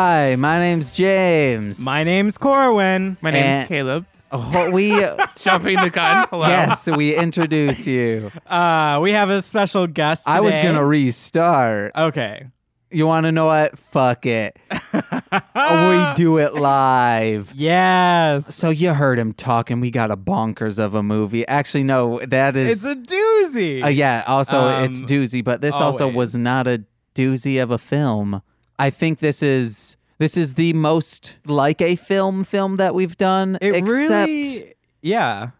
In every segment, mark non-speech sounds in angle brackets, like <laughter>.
Hi, my name's James. My name's Corwin. My name's And- Caleb. Oh, we <laughs> Jumping the gun. <laughs> Hello. yes, we introduce you. Uh, we have a special guest. I was gonna restart. Okay. You want to know what? Fuck it. <laughs> we do it live. Yes. So you heard him talking. We got a bonkers of a movie. Actually, no, that is. It's a doozy. uh, yeah. Also, it's Um, doozy, but this also was always. not a doozy of a film. I think this is this is the most like a film film that we've done. It except really. Yeah.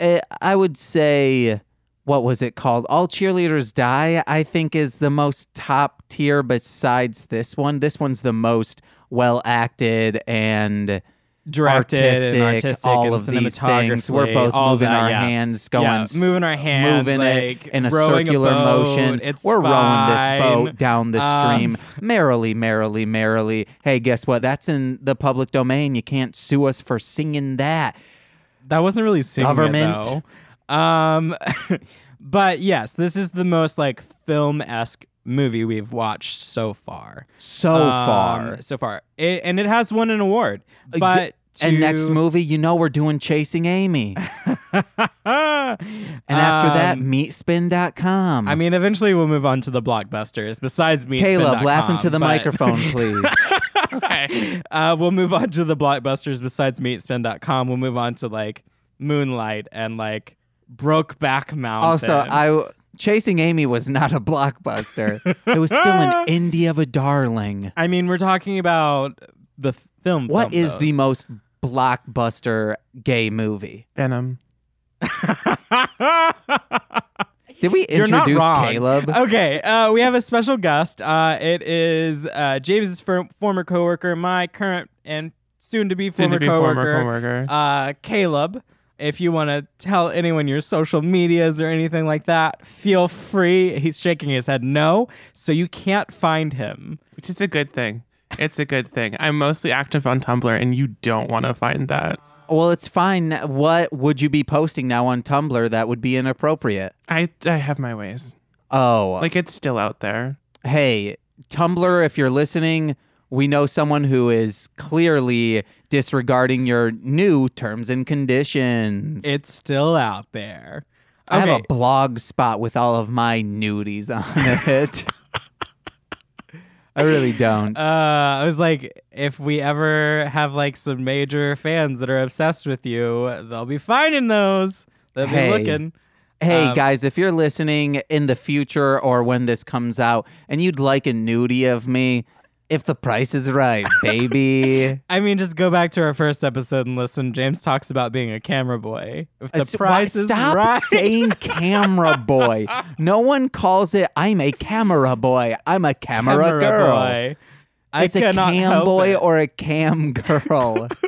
uh, I would say, what was it called? All Cheerleaders Die, I think, is the most top tier besides this one. This one's the most well acted and Directed artistic, and artistic all and of these things. We're both moving that, our yeah. hands, going, Yeah, moving our hands, moving like, it in a rowing a circular motion. It's We're rowing this boat down the Um, stream merrily, merrily, merrily. Hey, guess what? That's in the public domain. You can't sue us for singing that. That wasn't really singing it, Government. though. Um, <laughs> but yes, this is the most like film esque movie we've watched so far. So Um, far. so far, it, and it has won an award. Uh, But And next movie, you know we're doing Chasing Amy. <laughs> and after that, meatspin.com. I mean, eventually we'll move on to the blockbusters. Besides me, Caleb, laugh into the microphone, <laughs> please. Okay. uh, we'll move on to the blockbusters. Besides meatspin.com, we'll move on to like Moonlight and like Brokeback Mountain. also, I Chasing Amy was not a blockbuster. it was still an <laughs> indie of a darling. I mean, we're talking about the film. What film is the most blockbuster gay movie? Venom. <laughs> Did we You're not introduce wrong. Caleb? Okay, uh, we have a special guest. Uh, it is uh, James's fir- former coworker, my current and soon-to-be Soon former to be coworker, former coworker. uh, Caleb. If you want to tell anyone your social medias or anything like that, feel free. He's shaking his head no, so you can't find him. which is a good thing. It's a good thing. I'm mostly active on Tumblr, and you don't want to find that. Well, it's fine. What would you be posting now on Tumblr that would be inappropriate? I I have my ways. Oh, Like it's still out there. hey, Tumblr, if you're listening, we know someone who is clearly disregarding your new terms and conditions. It's still out there. I have a blog spot with all of my nudies on it. <laughs> I really don't. <laughs> Uh, I was like, if we ever have like some major fans that are obsessed with you, they'll be finding those. They'll Hey. be looking. Hey um, guys, if you're listening in the future or when this comes out and you'd like a nudie of me, if the price is right, baby. <laughs> I mean, just go back to our first episode and listen. James talks about being a camera boy. If the It's- price why- is Stop right, saying camera boy. No one calls it I'm a camera boy. I'm a camera, camera girl. boy. I It's a cam boy it. or a cam girl. <laughs>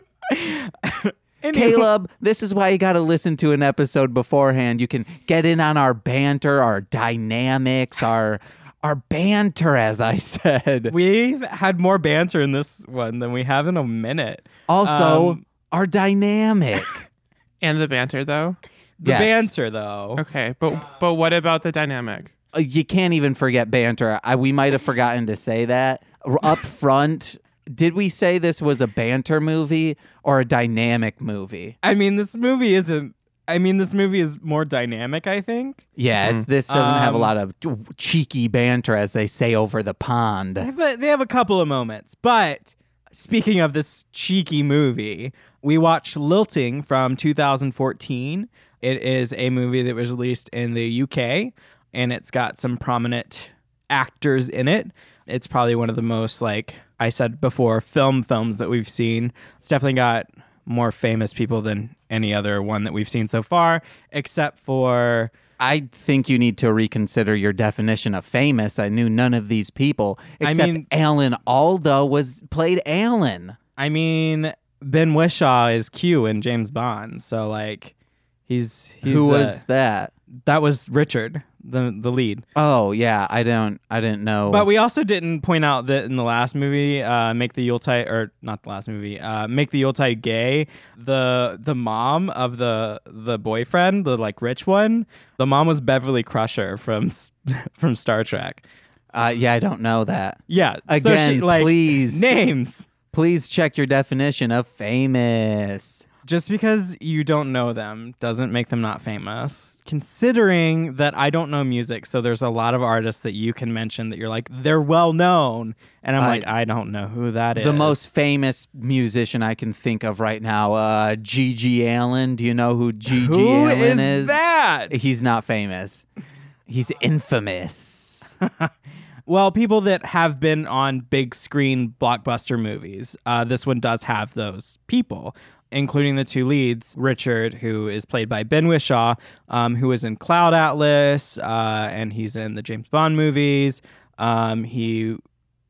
Anyway, Caleb, this is why you got to listen to an episode beforehand. You can get in on our banter, our dynamics, our our banter as I said. We've had more banter in this one than we have in a minute. Also, Um, our dynamic. <laughs> And the banter, though. The Yes. banter, though. Okay, but but what about the dynamic? Uh, you can't even forget banter. I, we might have forgotten to say that R- up front. Did we say this was a banter movie or a dynamic movie? I mean, this movie isn't. I mean, this movie is more dynamic. I think. Yeah, it's, this doesn't have a Um, lot of cheeky banter, as they say over the pond. They have a, they have a couple of moments, but speaking of this cheeky movie, we watched Lilting from 2014. It is a movie that was released in the UK, and it's got some prominent actors in it. It's probably one of the most like I said before, film films that we've seen. It's definitely got more famous people than any other one that we've seen so far, except for I think you need to reconsider your definition of famous. I knew none of these people I except mean- Alan Alda was played Alan. I mean, Ben Whishaw is Q in James Bond, so like he's, he's Who uh, was that? that was Richard, the the lead. Oh yeah, I don't I didn't know. But we also didn't point out that in the last movie, uh, make the Yuletide or not the last movie, uh, make the Yuletide gay. The the mom of the the boyfriend, the like rich one, the mom was Beverly Crusher from <laughs> from Star Trek. Uh, yeah, I don't know that. Yeah. so Again, she, like, please. <laughs> Names. Please check your definition of famous. Just because you don't know them doesn't make them not famous. Considering that I don't know music, so there's a lot of artists that you can mention that you're like, they're well known. And I'm I- like, I don't know who that is. The most famous musician I can think of right now, uh, GG Allin. Do you know who GG Who Allin is is? that? He's not famous. He's infamous. <laughs> Well, people that have been on big screen blockbuster movies, uh, this one does have those people, including the two leads Richard, who is played by Ben Whishaw, um, who is in Cloud Atlas, uh, and he's in the James Bond movies. Um, he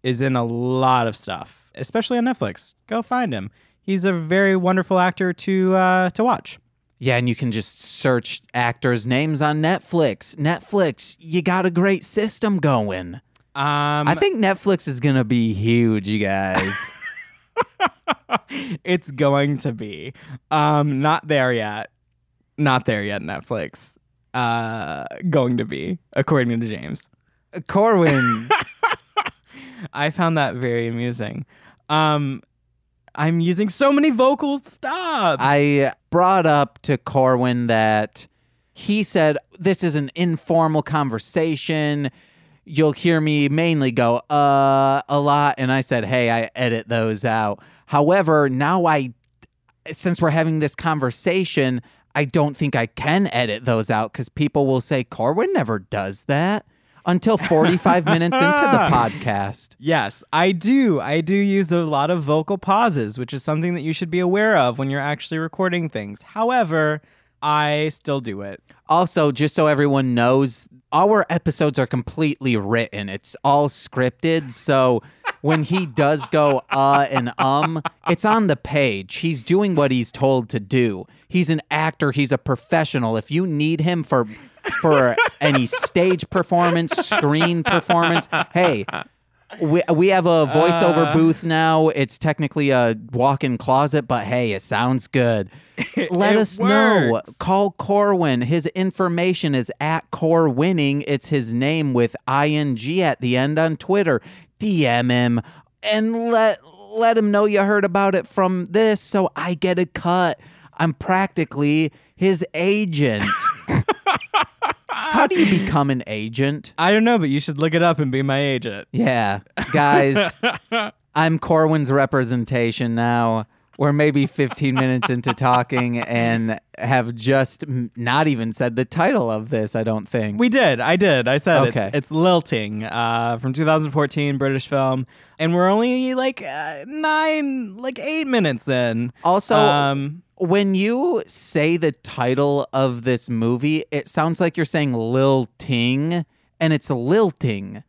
is in a lot of stuff, especially on Netflix. Go find him. He's a very wonderful actor to uh, to watch. Yeah, and you can just search actors' names on Netflix. Netflix, you got a great system going. Um, I think Netflix is gonna be huge, you guys. <laughs> <laughs> it's going to be. Um, not there yet. Not there yet, Netflix. Uh, going to be, according to James. Corwin, <laughs> I found that very amusing. Um, I'm using so many vocal stops. I brought up to Corwin that he said this is an informal conversation. You'll hear me mainly go uh a lot and I said, "Hey, I edit those out." However, now I since we're having this conversation, I don't think I can edit those out cuz people will say Corwin never does that until 45 <laughs> minutes into the podcast. Yes, I do. I do use a lot of vocal pauses, which is something that you should be aware of when you're actually recording things. However, I still do it. Also, just so everyone knows, our episodes are completely written. It's all scripted. So when he does go uh and um, it's on the page. He's doing what he's told to do. He's an actor, he's a professional. If you need him for for any stage performance, screen performance, hey, we, we have a voiceover Uh. booth now. It's technically a walk-in closet, but hey, it sounds good. <laughs> Let us know. Call Corwin. His information is at Core Winning. It's his name with ing at the end on Twitter. DM him and let let him know you heard about it from this, so I get a cut. I'm practically his agent. <laughs> How do you become an agent? I don't know, but you should look it up and be my agent. Yeah, guys, <laughs> I'm Corwin's representation now. We're maybe 15 minutes into talking and have just m- not even said the title of this, I don't think. We did. I did. I said Okay. it's, it's Lilting uh, from 2014, British film. And we're only like uh, nine, like eight minutes in. also, Um, when you say the title of this movie, it sounds like you're saying Lil Ting, and it's lilting.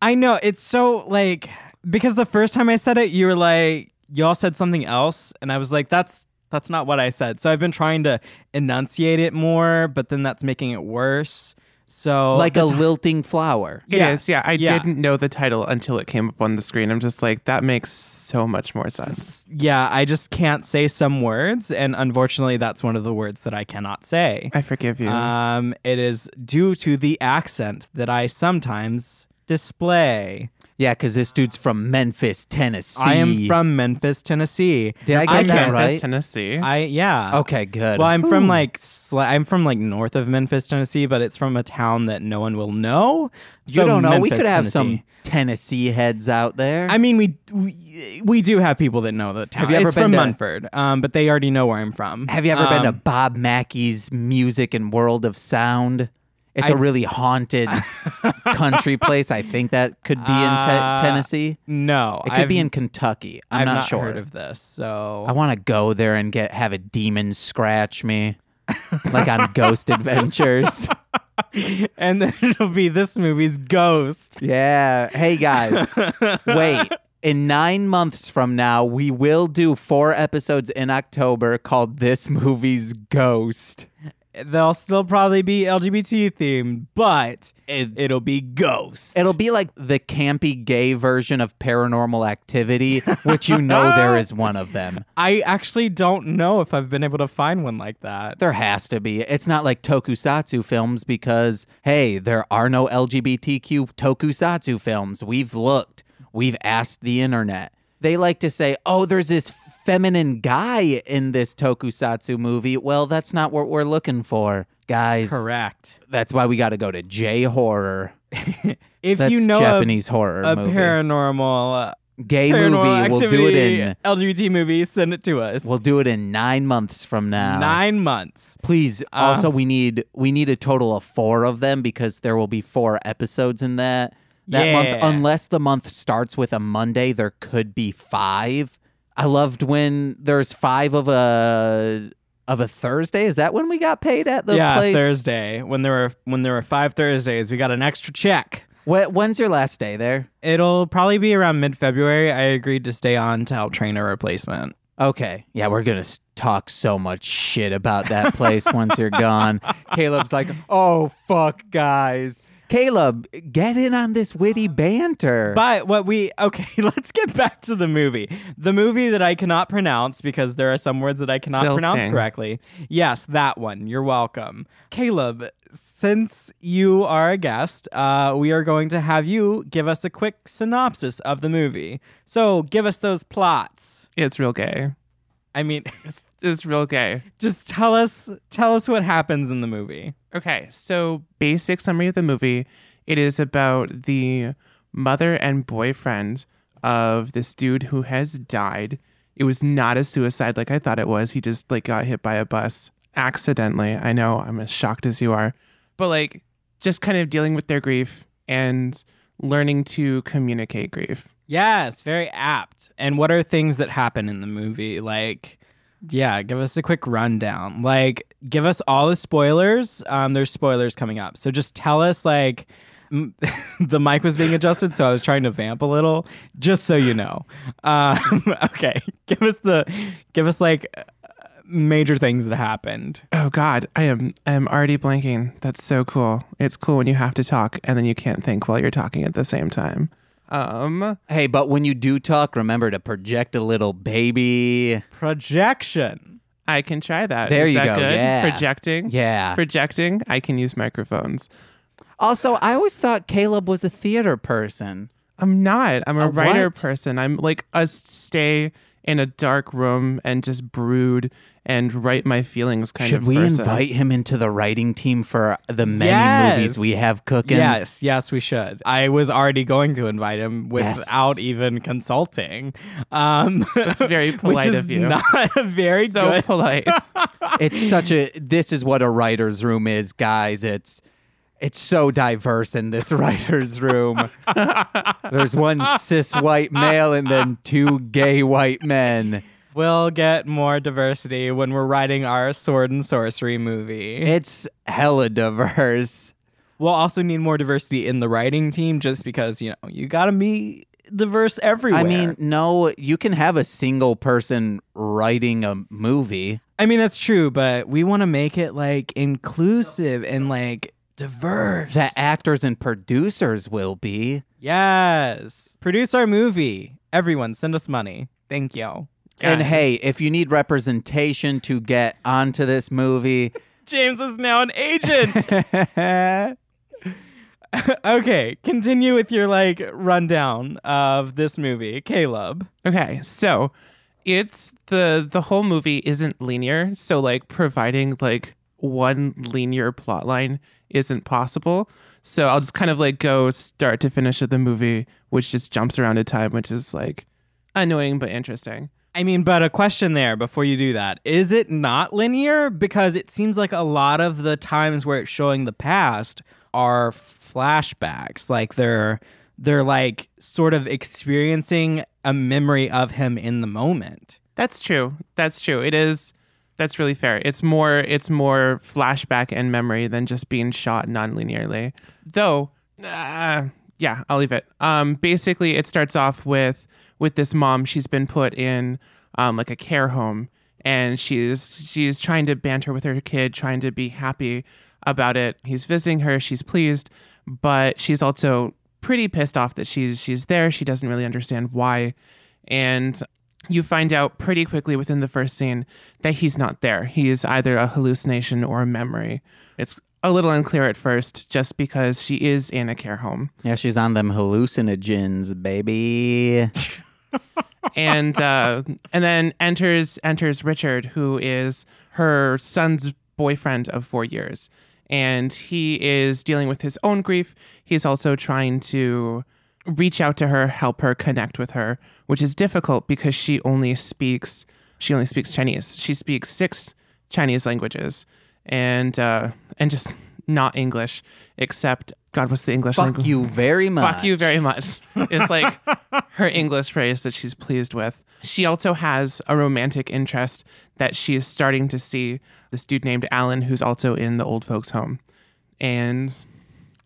I know. It's so like, because the first time I said it, you were like, y'all said something else. And I was like, that's. That's not what I said. So I've been trying to enunciate it more, but then that's making it worse. So like the a lilting flower. It is, Yes, yeah. I yeah. didn't know the title until it came up on the screen. I'm just like, that makes so much more sense. yeah, I just can't say some words, and unfortunately, that's one of the words that I cannot say. I forgive you. Um, it is due to the accent that I sometimes display. Yeah, because this dude's from Memphis, Tennessee. I am from Memphis, Tennessee. Did I get I that can't- right? Memphis, Tennessee. I yeah. Okay, good. Well, I'm from like sli- I'm from like north of Memphis, Tennessee, but it's from a town that no one will know. You don't know. we could have Tennessee. some Tennessee heads out there. I mean, we, we we do have people that know the town. Have you ever it's been from to- Munford, um, but they already know where I'm from. have you ever been to Um, Bob Mackey's Music and World of Sound? It's I- a really haunted <laughs> country place. I think that could be in te- Uh, Tennessee. No, It could I've, be in Kentucky. I'm I've not, not sure. heard of this. So I want to go there and get have a demon scratch me, like on <laughs> Ghost Adventures. <laughs> and then it'll be this movie's ghost. Yeah. Hey guys, wait. In nine months from now, we will do four episodes in October called "This Movie's Ghost." They'll still probably be LGBT themed, but It, it'll be ghosts. it'll be like the campy gay version of Paranormal Activity, which you know there is one of them. <laughs> I actually don't know if I've been able to find one like that. There has to be. It's not like tokusatsu films because, hey, there are no LGBTQ tokusatsu films. We've looked, we've asked the internet. They like to say, oh, there's this feminine guy in this tokusatsu movie. Well, that's not what we're looking for, guys. Correct. That's why we got to go to J horror. <laughs> If That's you know a- Japanese horror a, movie. paranormal, uh, Gay paranormal movie. We'll do it in. LGBT movies. send it to us. We'll do it in nine months from now. Nine months. Please. also, we need we need a total of four of them because there will be four episodes in that that month. Unless the month starts with a Monday, there could be five. I loved when there's five of a of a Thursday. Is that when we got paid at the yeah, place? Thursday. When there were when there were five Thursdays, we got an extra check. Wh- when's your last day there? It'll probably be around mid February. I agreed to stay on to help train a replacement. Okay. Yeah, we're going to talk so much shit about that place once you're gone. <laughs> Caleb's like, oh, fuck, guys. Caleb, get in on this witty banter. But what we okay, <laughs> let's get back to the movie. The movie that I cannot pronounce because there are some words that I cannot pronounce correctly. Yes, that one. You're welcome. Caleb, since you are a guest, uh, we are going to have you give us a quick synopsis of the movie. So give us those plots. It's real gay. I mean, <laughs> It's, it's real gay. just tell us tell us what happens in the movie. Okay, so basic summary of the movie. It is about the mother and boyfriend of this dude who has died. It was not a suicide like I thought it was. He just like got hit by a bus accidentally. I know, I'm as shocked as you are. But like just kind of dealing with their grief and learning to communicate grief. Yes, very apt. And what are things that happen in the movie? Like, yeah, give us a quick rundown. Like, give us all the spoilers. Um, there's spoilers coming up, so just tell us. Like, m- <laughs> the mic was being adjusted, so I was trying to vamp a little, just so you know. Um, <laughs> okay, give us the, give us like major things that happened. Oh God, I am I am already blanking. That's so cool. It's cool when you have to talk and then you can't think while you're talking at the same time. Um, hey, but when you do talk, remember to project a little baby. Projection. I can try that. There Is you that go, good? yeah. Projecting. Yeah. Projecting. I can use microphones. Also, I always thought Caleb was a theater person. I'm not. I'm a, A writer what? person. I'm like a stay in a dark room and just brood and write my feelings kind Should of we person. invite him into the writing team for the many Yes. movies we have cooking? Yes, yes, we should. I was already going to invite him Yes. without even consulting. Um, That's <laughs> very polite which is of you. Not very so good. polite. <laughs> it's such a this is what a writer's room is guys it's it's so diverse in this <laughs> writer's room there's one cis white male and then two gay white men We'll get more diversity when we're writing our sword and sorcery movie. it's hella diverse we'll also need more diversity in the writing team, just because you know you gotta be diverse everywhere. i mean no you can have a single person writing a movie I mean that's true, but we want to make it like inclusive and like diverse. The actors and producers will be Yes. Produce our movie. Everyone, send us money. Thank you. and hey if you need representation to get onto this movie <laughs> James is now an agent. <laughs> <laughs> okay, continue with your like rundown of this movie, Caleb. Okay, so it's the the whole movie isn't linear, so like providing like one linear plot line isn't possible. So I'll just kind of like go start to finish of the movie, which just jumps around in time, which is like annoying but interesting. I mean, but a question there before you do that. Is it not linear? Because it seems like a lot of the times where it's showing the past are flashbacks. Like they're they're like sort of experiencing a memory of him in the moment. That's true. That's true. It is that's really fair. It's more it's more flashback and memory than just being shot non-linearly. Though uh, yeah, I'll leave it. Um basically it starts off with with this mom, she's been put in um like a care home and she's she's trying to banter with her kid, trying to be happy about it. He's visiting her, she's pleased, but she's also pretty pissed off that she's she's there. She doesn't really understand why. And you find out pretty quickly within the first scene that he's not there. He is either a hallucination or a memory. It's a little unclear at first just because she is in a care home. Yeah, she's on them hallucinogens, baby. <laughs> and uh, and then enters enters Richard, who is her son's boyfriend of four years, and he is dealing with his own grief. He's also trying to reach out to her, help her connect with her, which is difficult because she only speaks she only speaks Chinese. She speaks six Chinese languages, and uh, and just not English, except God, what's the English Fuck language? you very much. Fuck you very much. It's like <laughs> her English phrase that she's pleased with. She also has a romantic interest that she is starting to see this dude named Alan, who's also in the old folks' home. And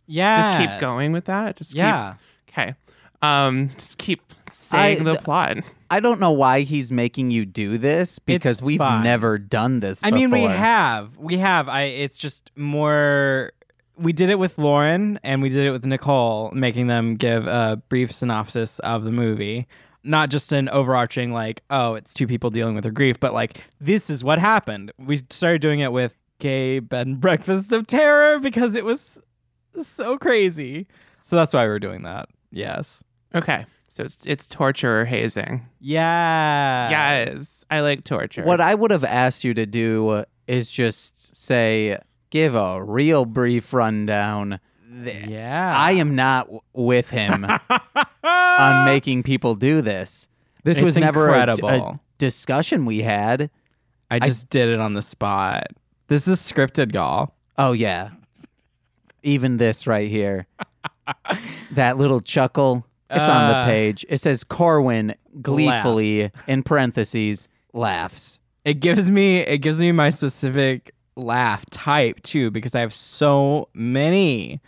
Yeah. just keep going with that. Just keep- Yeah. Okay. Um, just keep saying I- the plot. I don't know why he's making you do this because we've fine. never done this. Before. I mean, we have, we have. I. It's just more. We did it with Lauren and we did it with Nicole, making them give a brief synopsis of the movie. Not just an overarching like, oh, it's two people dealing with their grief, but like this is what happened. We started doing it with Gay Bed and Breakfast of Terror because it was so crazy. So that's why we're doing that. Yes. Okay. So it's, it's torture or hazing. Yeah. Yes. I like torture. What I would have asked you to do is just say, give a real brief rundown. Yeah. I am not w- with him <laughs> on making people do this. This It's was never a, d- a incredible. discussion we had. I just did it on the spot. This is scripted, y'all. Oh yeah. Even this right here. That little chuckle. It's on the Uh, page. It says Corwin gleefully in parentheses laughs. It gives me it gives me my specific laugh type too because I have so many.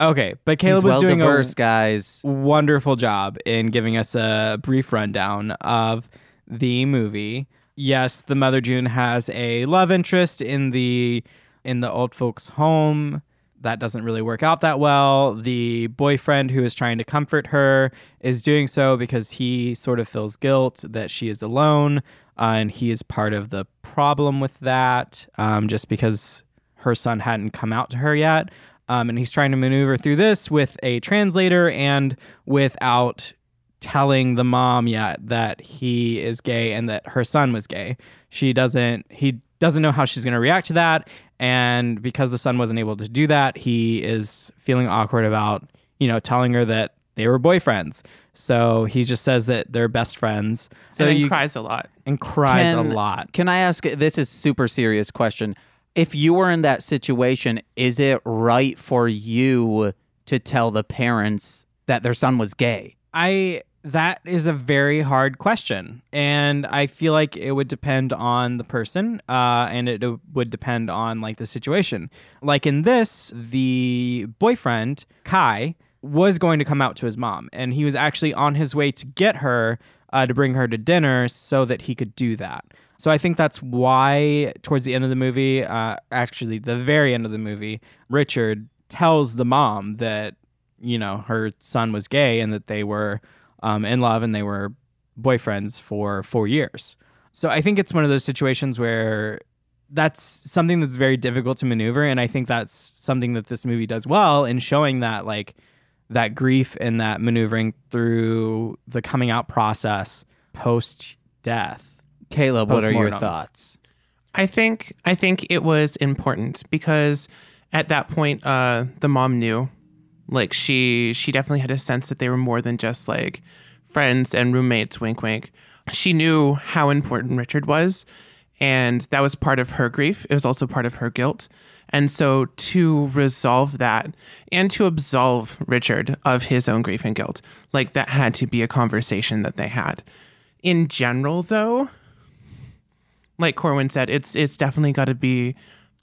Okay, but Caleb He's was doing diverse, a guys. wonderful job in giving us a brief rundown of the movie. Yes, the Mother Junn has a love interest in the in the old folks' home. That doesn't really work out that well. The boyfriend who is trying to comfort her is doing so because he sort of feels guilt that she is alone, uh, and he is part of the problem with that, um, just because her son hadn't come out to her yet. Um, and he's trying to maneuver through this with a translator and without telling the mom yet that he is gay and that her son was gay. She doesn't, he doesn't know how she's going to react to that. And because the son wasn't able to do that, he is feeling awkward about, you know, telling her that they were boyfriends. So he just says that they're best friends. So and then you cries a lot. and cries Can- a lot. Can I ask this is super serious question. If you were in that situation, is it right for you to tell the parents that their son was gay? I that is a very hard question, and I feel like it would depend on the person, uh, and it would depend on like the situation. Like in this, the boyfriend Kai was going to come out to his mom, and he was actually on his way to get her uh, to bring her to dinner so that he could do that. So I think that's why towards the end of the movie, uh, actually the very end of the movie, Richard tells the mom that you know her son was gay and that they were um, in love and they were boyfriends for four years. So I think it's one of those situations where that's something that's very difficult to maneuver, and I think that's something that this movie does well in showing that like that grief and that maneuvering through the coming out process post death. Caleb, what are your thoughts? I think I think it was important because at that point, uh, the mom knew, like she she definitely had a sense that they were more than just like friends and roommates. Wink, wink. She knew how important Richard was, and that was part of her grief. It was also part of her guilt. And so to resolve that and to absolve Richard of his own grief and guilt, like that had to be a conversation that they had. In general, though, like Corwin said, it's it's definitely got to be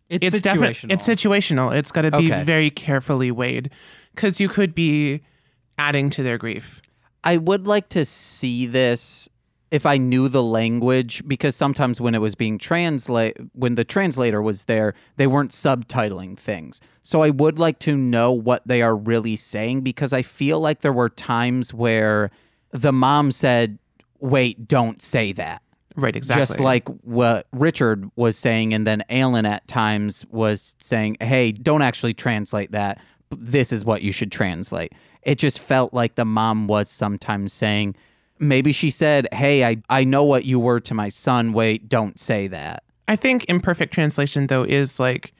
It's, it's defi- situational. it's situational. It's got to be Okay. very carefully weighed because you could be adding to their grief. I would like to see this if I knew the language because sometimes when it was being translate when the translator was there, they weren't subtitling things. So I would like to know what they are really saying because I feel like there were times where the mom said, "Wait, don't say that." Right, exactly. Just like what Richard was saying, and then Alan at times was saying, "Hey, don't actually translate that. This is what you should translate." It just felt like the mom was sometimes saying, maybe she said, "Hey, I I know what you were to my son. Wait, don't say that." I think imperfect translation though is like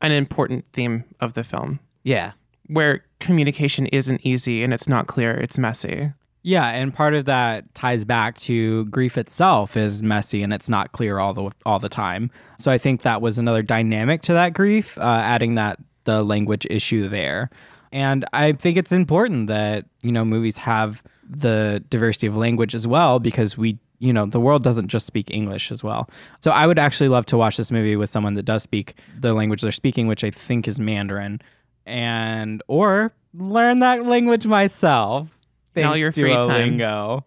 an important theme of the film Yeah. where communication isn't easy and it's not clear, it's messy. Yeah, and part of that ties back to grief itself is messy and it's not clear all the all the time. So I think that was another dynamic to that grief, uh, adding that the language issue there. And I think it's important that you know movies have the diversity of language as well because we you know the world doesn't just speak English as well. So I would actually love to watch this movie with someone that does speak the language they're speaking, which I think is Mandarin, and or learn that language myself. In all Thanks your free time. Duolingo.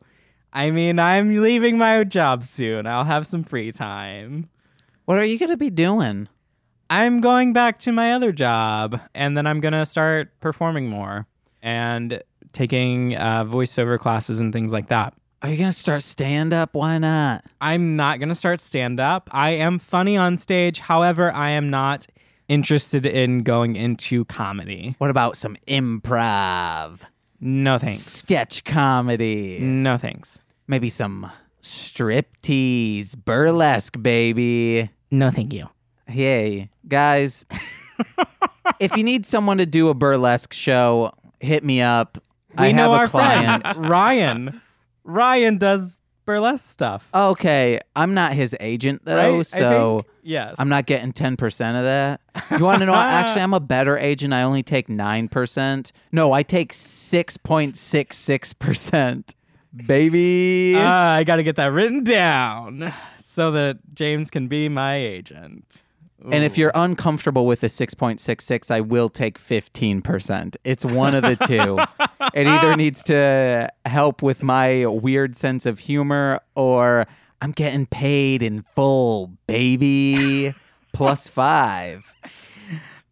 I mean, I'm leaving my job soon. I'll have some free time. What are you going to be doing? I'm going back to my other job, and then I'm gonna start performing more and taking uh, voiceover classes and things like that. Are you going to start stand up? Why not? I'm not gonna start stand up. I am funny on stage. However, I am not interested in going into comedy. What about some improv? No thanks. Sketch comedy? No thanks. Maybe some striptease, burlesque, baby. No thank you. Hey, guys, if you need someone to do a burlesque show, hit me up. We I know have our a client. friend Ryan. Ryan does burlesque stuff. okay, I'm not his agent though, right? I so think- yes, I'm not getting 10% of that. You want to know? <laughs> Actually, I'm a better agent. I only take 9%. No, I take 6.66%. Baby. Uh, I got to get that written down so that James can be my agent. And if you're uncomfortable with the 6.66, I will take 15%. It's one of the two. it either <laughs> needs to help with my weird sense of humor or I'm getting paid in full, baby. <laughs> Plus five.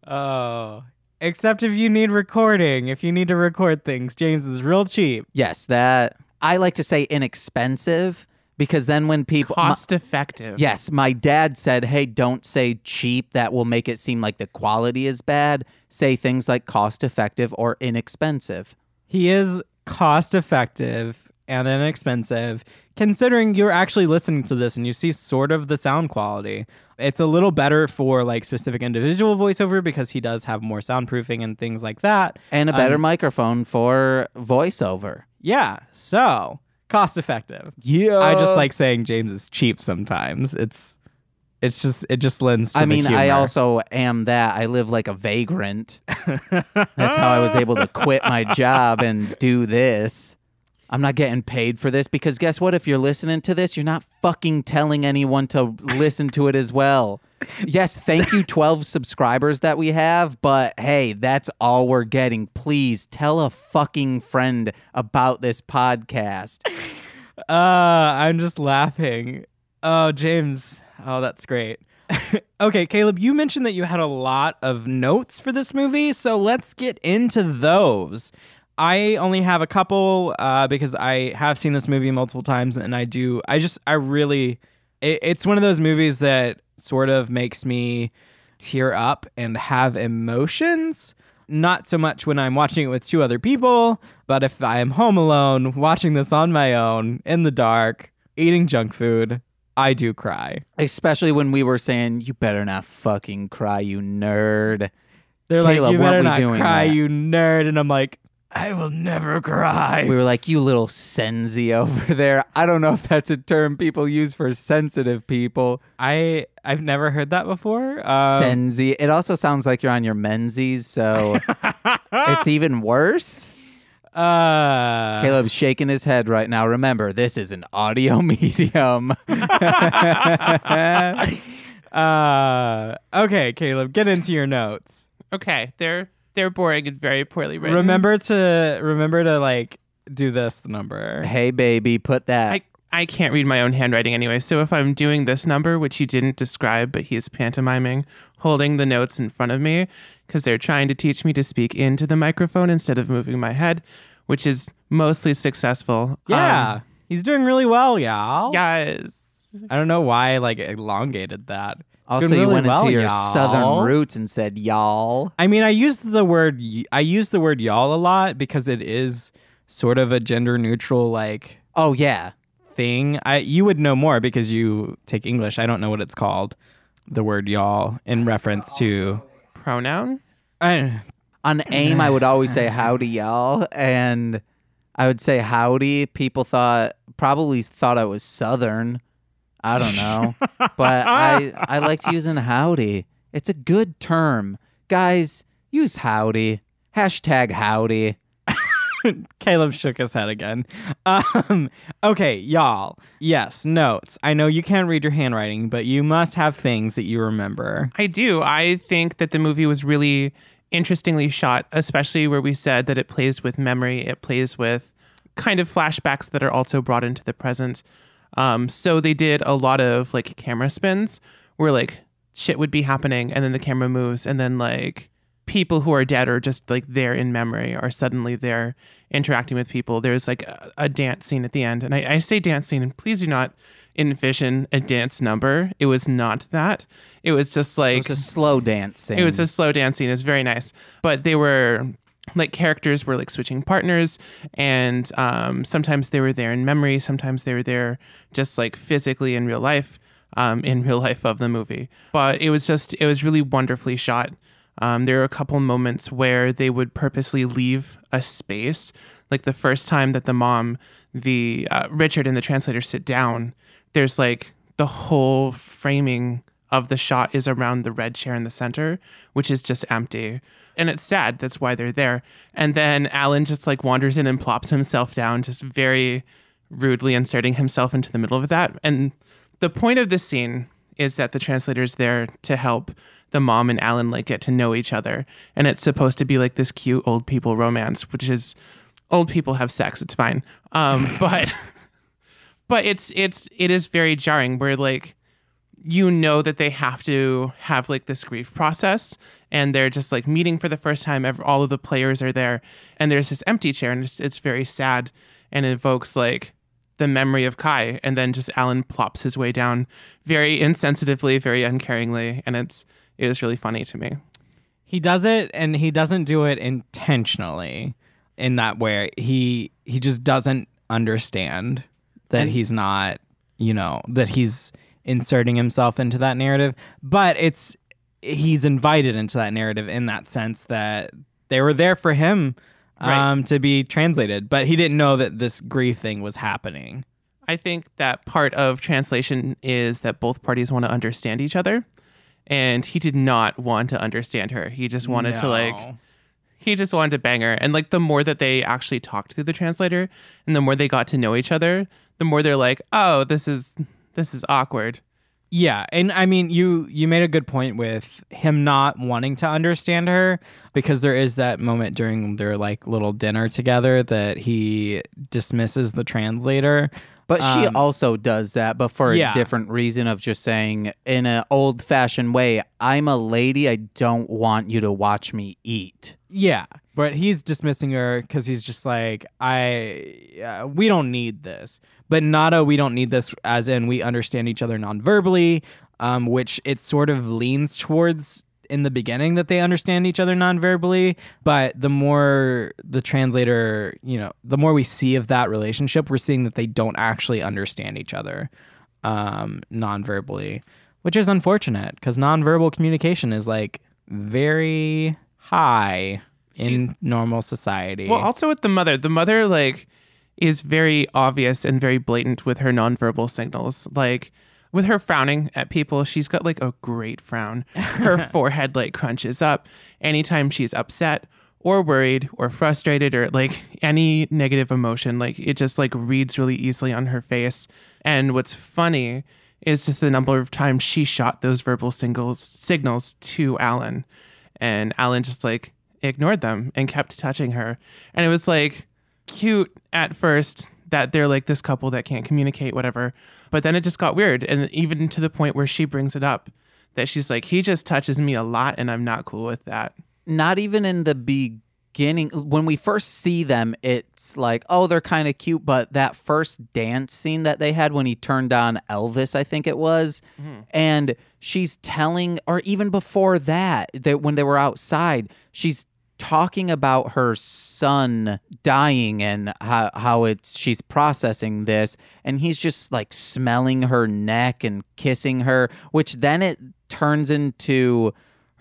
Oh, except if you need recording, if you need to record things, James is real cheap. Yes, that I like to say inexpensive because then when people my- Cost effective. Yes, my dad said, "Hey, don't say cheap. That will make it seem like the quality is bad. Say things like cost effective or inexpensive." He is cost effective and inexpensive, considering you're actually listening to this and you see sort of the sound quality. It's a little better for like specific individual voiceover because he does have more soundproofing and things like that. And a better Um, microphone for voiceover. Yeah, so cost effective. Yeah. I just like saying James is cheap sometimes. It's it's just it just lends to I mean, I also am that. I live like a vagrant. That's how I was able to quit my job and do this. I'm not getting paid for this because guess what? If you're listening to this, you're not fucking telling anyone to listen to it as well. Yes, thank you, 12 subscribers that we have, but hey, that's all we're getting. Please tell a fucking friend about this podcast. <laughs> Uh, I'm just laughing. Oh, James. Oh, that's great. <laughs> okay, Caleb, you mentioned that you had a lot of notes for this movie, so let's get into those. I only have a couple uh, because I have seen this movie multiple times, and I do. I just, I really, it, it's one of those movies that sort of makes me tear up and have emotions. Not so much when I'm watching it with two other people, but if I am home alone, watching this on my own, in the dark, eating junk food, I do cry. Especially when we were saying, you better not fucking cry, you nerd. They're Caleb, like, you better not cry, that? you nerd. And I'm like, I will never cry. We were like, you little sensi over <laughs> there. I don't know if that's a term people use for sensitive people. I I've never heard that before. Um, Sensi. It also sounds like you're on your menzies, so <laughs> it's even worse. uh, Caleb's shaking his head right now. Remember, this is an audio <laughs> medium. uh, okay, Caleb, get into your notes. Okay, they're they're boring and very poorly written. Remember to remember to like do this number. hey, baby, put that. I I can't read my own handwriting anyway. So if I'm doing this number, which you didn't describe, but he's pantomiming, holding the notes in front of me, because they're trying to teach me to speak into the microphone instead of moving my head, which is mostly successful. Yeah. Um, He's doing really well, y'all. yes. I don't know why I like elongated that. Also, Doing you went well, into your y'all. southern roots and said y'all. I mean, I used the word I use the word y'all a lot because it is sort of a gender neutral like Oh yeah. thing. I you would know more because you take English. I don't know what it's called. The word y'all in reference to Pronoun? I, On <sighs> AIM, I would always say howdy, y'all, and I would say howdy. People thought probably thought I was southern. I don't know, but I <laughs> I liked using howdy. It's a good term, guys. Use howdy. Hashtag howdy. <laughs> Caleb shook his head again. Um, okay, y'all. Yes, notes. I know you can't read your handwriting, but you must have things that you remember. I do. I think that the movie was really interestingly shot, especially where we said that it plays with memory, it plays with kind of flashbacks that are also brought into the present. Um, so they did a lot of like camera spins where like shit would be happening and then the camera moves and then like people who are dead or just like there in memory are suddenly there interacting with people. There's like a, a dance scene at the end. And I, I say dance scene, and please do not envision a dance number. It was not that. It was just like It was a slow dancing. it was a slow dancing. It's very nice, but they were like characters were like switching partners, and um, sometimes they were there in memory. Sometimes they were there just like physically in real life, um, in real life of the movie. But it was just it was really wonderfully shot. Um, there were a couple moments where they would purposely leave a space, like the first time that the mom, the uh, Richard and the translator sit down. There's like the whole framing of the shot is around the red chair in the center, which is just empty. And it's sad. That's why they're there. And then Alan just like wanders in and plops himself down, just very rudely inserting himself into the middle of that. And the point of this scene is that the translator's there to help the mom and Alan like get to know each other. And it's supposed to be like this cute old people romance, which is old people have sex. It's fine. Um, <laughs> but but it's it's it is very jarring where like you know that they have to have like this grief process and they're just like meeting for the first time ever all of the players are there and there's this empty chair and it's, it's very sad and evokes like the memory of kai and then just alan plops his way down very insensitively very uncaringly and it's it was really funny to me He does it and he doesn't do it intentionally in that way. He he just doesn't understand that And- he's not, you know, that he's inserting himself into that narrative, but it's he's invited into that narrative in that sense that they were there for him Right. um to be translated, but he didn't know that this grief thing was happening. I think that part of translation is that both parties want to understand each other. And he did not want to understand her. He just wanted to like he just wanted to bang her. And like the more that they actually talked through the translator and the more they got to know each other, the more they're like, Oh, this is this is awkward. Yeah, and I mean you you made a good point with him not wanting to understand her because there is that moment during their like little dinner together that he dismisses the translator. But she Um, also does that, but for yeah. a different reason of just saying, in an old fashioned way, I'm a lady. I don't want you to watch me eat. Yeah, but he's dismissing her because he's just like, I, uh, we don't need this. But Nada, we don't need this, as in we understand each other non-verbally, um, which it sort of leans towards in the beginning that they understand each other non-verbally. But the more the translator, you know, the more we see of that relationship, we're seeing that they don't actually understand each other um, non-verbally, which is unfortunate because non-verbal communication is like very high in normal society. Well, also with the mother, the mother like is very obvious and very blatant with her nonverbal signals. Like with her frowning at people, she's got like a great frown. Her <laughs> forehead like crunches up anytime she's upset or worried or frustrated or like any negative emotion. Like it just like reads really easily on her face. And what's funny is just the number of times she shot those verbal singles signals to Alan. And Alan just like ignored them and kept touching her. And it was like cute at first, that they're like this couple that can't communicate, whatever. But then it just got weird. And even to the point where she brings it up that she's like, he just touches me a lot and I'm not cool with that. not even in the beginning when we first see them it's like oh they're kind of cute but that first dance scene that they had when he turned on elvis i think it was mm-hmm. and she's telling or even before that that when they were outside she's talking about her son dying and how, how it's she's processing this and he's just like smelling her neck and kissing her which then it turns into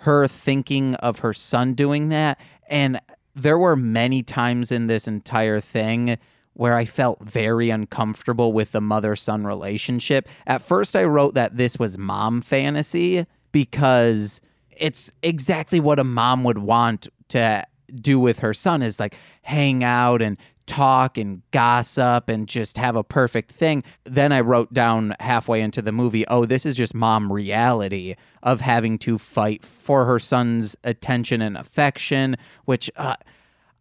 her thinking of her son doing that. And there were many times in this entire thing where I felt very uncomfortable with the mother son relationship. At first, I wrote that this was mom fantasy because it's exactly what a mom would want to do with her son is like hang out and talk and gossip and just have a perfect thing. Then I wrote down halfway into the movie, oh, this is just mom reality of having to fight for her son's attention and affection, which uh,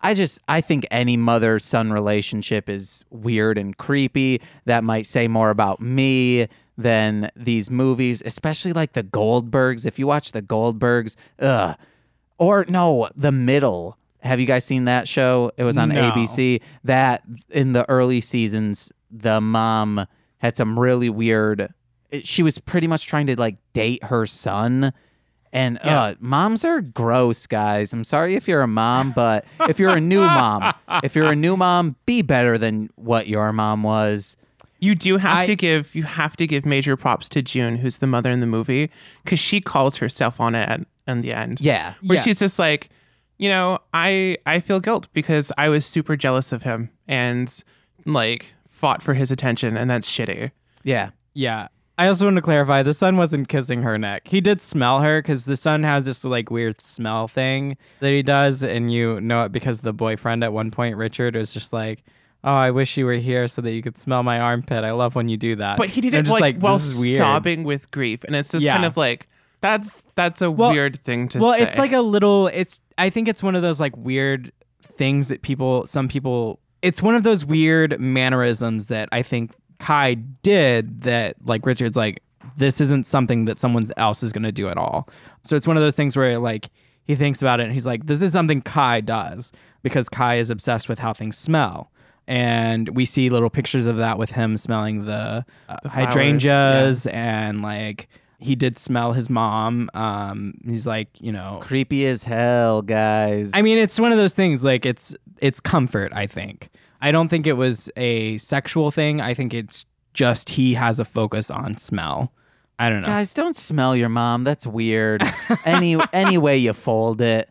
I just I think any mother son relationship is weird and creepy. That might say more about me than these movies, especially like the Goldbergs. If you watch the Goldbergs, ugh. Or no, The Middle. Have you guys seen that show? It was on No. ABC. That in the early seasons, the mom had some really weird. She was pretty much trying to like date her son. And Yeah. uh, moms are gross, guys. I'm sorry if you're a mom, but if you're a new mom, if you're a new mom, be better than what your mom was. You do have I- to give you have to give major props to Junn, who's the mother in the movie, because she calls herself on it at, in the end. Yeah. where Yeah. she's just like, you know, I I feel guilt because I was super jealous of him and like fought for his attention, and that's shitty. Yeah. Yeah. I also want to clarify the son wasn't kissing her neck. He did smell her because the son has this like weird smell thing that he does. And you know it because the boyfriend at one point, Richard, was just like, Oh, I wish you were here so that you could smell my armpit. I love when you do that. But he did And it I'm like, while sobbing with grief, and it's just Yeah. kind of like that's that's a Well- weird thing to say. well, say. it's like a little. It's. I think it's one of those like weird things that people. Some people. It's one of those weird mannerisms that I think Kai did. That like Richard's like this isn't something that someone else is going to do at all. So it's one of those things where like he thinks about it and he's like, this is something Kai does because Kai is obsessed with how things smell. And we see little pictures of that with him smelling the, uh, The flowers, hydrangeas and like he did smell his mom. Um, he's like, you know, Creepy as hell, guys. I mean, it's one of those things. Like it's it's comfort. I think. I don't think it was a sexual thing. I think it's just he has a focus on smell. I don't know. Guys, don't smell your mom. That's weird. any any way you fold it.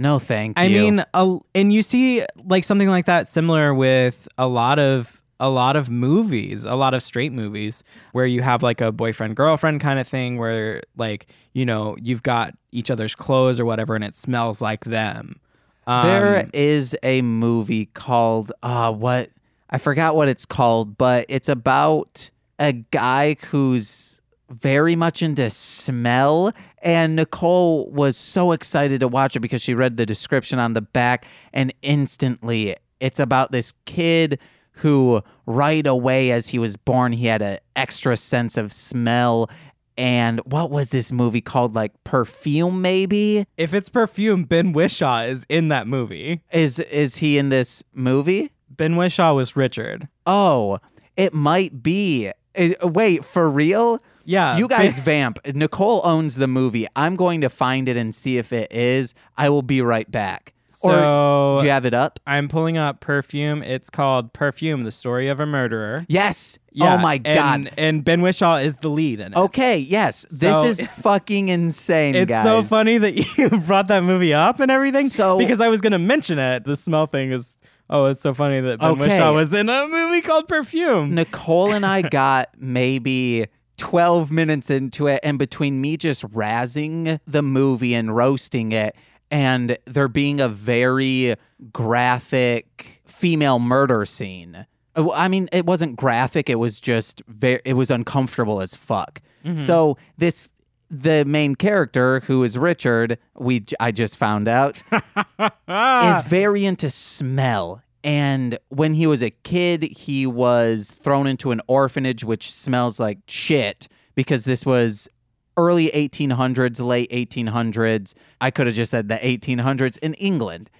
No, thank you. I mean, a, and you see like something like that similar with a lot of a lot of movies, a lot of straight movies where you have like a boyfriend girlfriend kind of thing where like, you know, you've got each other's clothes or whatever and it smells like them. Um, there is a movie called uh what I forgot what it's called, but it's about a guy who's very much into smell and Nicole was so excited to watch it because she read the description on the back and instantly it's about this kid who right away as he was born he had an extra sense of smell. And what was this movie called? Like perfume maybe? If it's perfume, Ben Whishaw is in that movie. is is he in this movie? Ben Whishaw was Richard. oh it might be. Eh, wait for real Yeah. you guys <laughs> vamp nicole owns the movie i'm going to find it and see if it is i will be right back or do you have it up I'm pulling up perfume. It's called Perfume: The Story of a Murderer. yes Yeah, oh my god And, and Ben Whishaw is the lead in it. okay yes this So- is <laughs> fucking insane guys. It's guys so funny that <laughs> you brought that movie up and everything. So- because I was gonna mention it. The smell thing is oh, it's so funny that Ben Okay. Whishaw was in a movie called Perfume. Nicole and I got maybe 12 minutes into it, and between me just razzing the movie and roasting it, and there being a very graphic female murder scene. Uh, I mean, it wasn't graphic, it was just very, it was uncomfortable as fuck. So, this. The main character, who is Richard, we I just found out, <laughs> is very into smell And when he was a kid, he was thrown into an orphanage, which smells like shit because this was early 1800s, late 1800s. I could have just said the 1800s in England.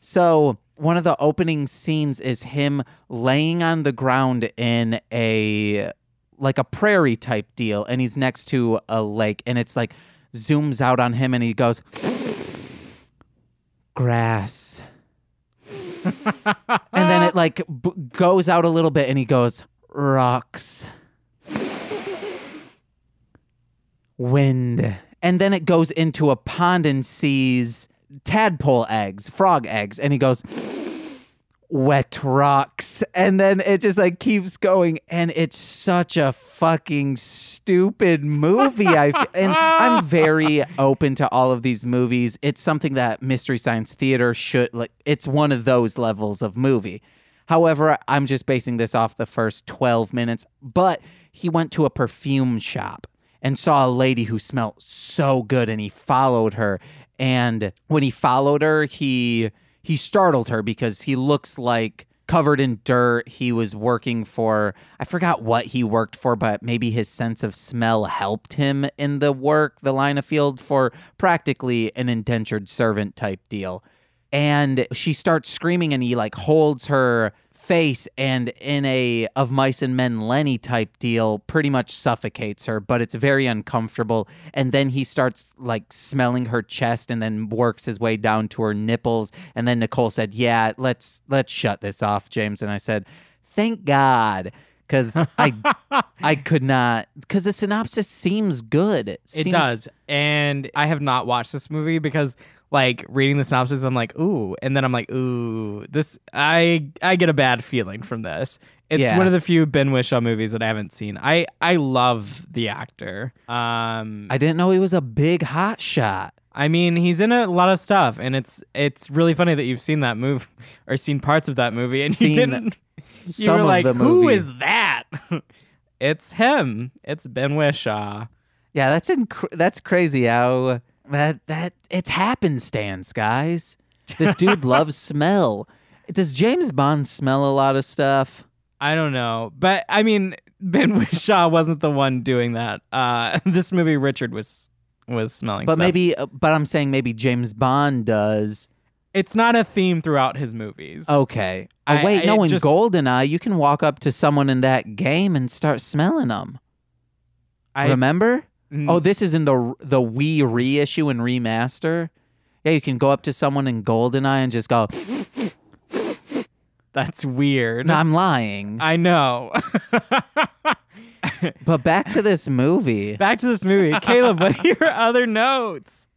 So one of the opening scenes is him laying on the ground in a like a prairie type deal and he's next to a lake and it's like zooms out on him and he goes grass <laughs> and then uh. it like b- goes out a little bit and he goes rocks. Wind. And then it goes into a pond and sees tadpole eggs frog eggs and he goes wet rocks. And then it just like keeps going. And it's such a fucking stupid movie. I f- and i'm <laughs> very open to all of these movies. It's something that mystery science theater should like it's one of those levels of movie. However i'm just basing this off the first 12 minutes. But he went to a perfume shop and saw a lady who smelled so good and he followed her. And when he followed her he he startled her because he looks like covered in dirt. He was working for i forgot what he worked for but maybe his sense of smell helped him in the work the line of field for practically an indentured servant type deal. And she starts screaming and he like holds her face and in a of mice and men lenny type deal pretty much suffocates her but it's very uncomfortable. And then he starts like smelling her chest and then works his way down to her nipples. And then nicole said yeah let's let's shut this off james. And i said thank god because i i <laughs> could not because the synopsis seems good. It Seems- does. And I have not watched this movie because like reading the synopsis I'm like, "Ooh." And then I'm like, "Ooh, this I I get a bad feeling from this." It's Yeah. one of the few Ben Whishaw movies that I haven't seen. I I love the actor. Um i didn't know he was a big hot shot I mean, he's in a lot of stuff, and it's it's really funny that you've seen that move <laughs> or seen parts of that movie, and Seen you didn't. <laughs> You were like, "Who movie." is that?" <laughs> it's him. It's Ben Whishaw. Yeah, that's inc- that's crazy how that that it's happenstance, guys. This dude <laughs> loves smell. Does James Bond smell a lot of stuff? I don't know, but I mean, Ben Whishaw wasn't the one doing that. Uh, <laughs> this movie, Richard was was smelling. But stuff. maybe uh, but I'm saying maybe James Bond does. it's not a theme throughout his movies. Okay. Oh I- wait, I no, in just- GoldenEye, you can walk up to someone in that game and start smelling them. I Remember? Mm, Oh, this is in the the Wii reissue and remaster. Yeah, you can go up to someone in GoldenEye and just go. <laughs> that's weird. No, I'm lying. I know. <laughs> <laughs> But back to this movie. Back to this movie, Caleb. What are your other notes?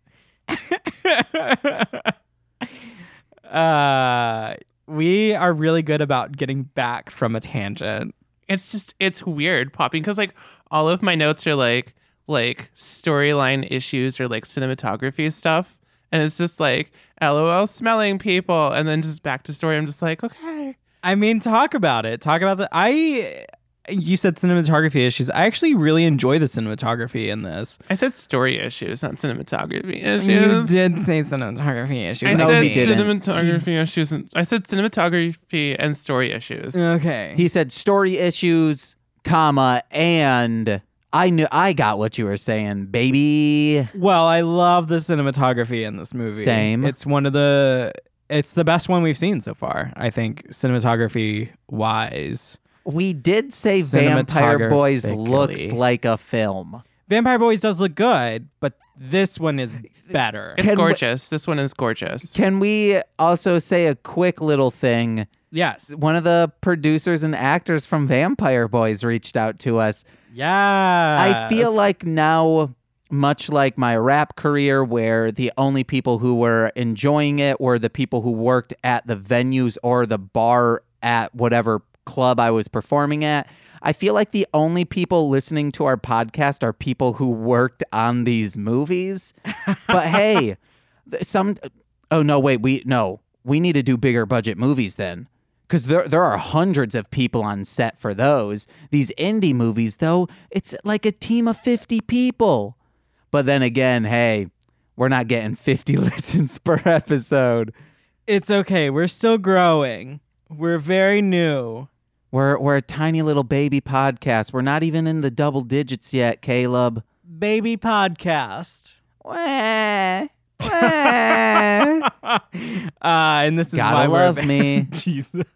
uh, we are really good about getting back from a tangent. it's just it's weird popping because like all of my notes are like like storyline issues or like cinematography stuff and it's just like lol smelling people and then just back to story i'm just like okay I mean, talk about it. Talk about the. I. You said cinematography issues. I actually really enjoy the cinematography in this. i said story issues not cinematography issues. You issues did say cinematography issues. I No, said he didn't. cinematography issues. And, I said cinematography and story issues. Okay. He said story issues, comma, and I knew I got what you were saying, baby. Well, I love the cinematography in this movie. Same. It's one of the it's the best one we've seen so far, I think, cinematography wise. We did say Vampire Boys looks like a film. Vampire Boys does look good, but this one is better. It's Can we- gorgeous. this one is gorgeous. Can we also say a quick little thing? yes. One of the producers and actors from Vampire Boys reached out to us. Yeah. I feel like now, much like my rap career, where the only people who were enjoying it were the people who worked at the venues or the bar at whatever club I was performing at. I feel like the only people listening to our podcast are people who worked on these movies. <laughs> but hey, some oh no, wait, we no. We need to do bigger budget movies then. Cuz there there are hundreds of people on set for those. These indie movies though, it's like a team of 50 people. But then again, hey, we're not getting 50 <laughs> listens per episode. it's okay. We're still growing. We're very new. We're we're a tiny little baby podcast. We're not even in the double digits yet, Caleb. Baby podcast. Wah. <laughs> uh, and this is Gotta why love we're me. <laughs> Jesus. <laughs>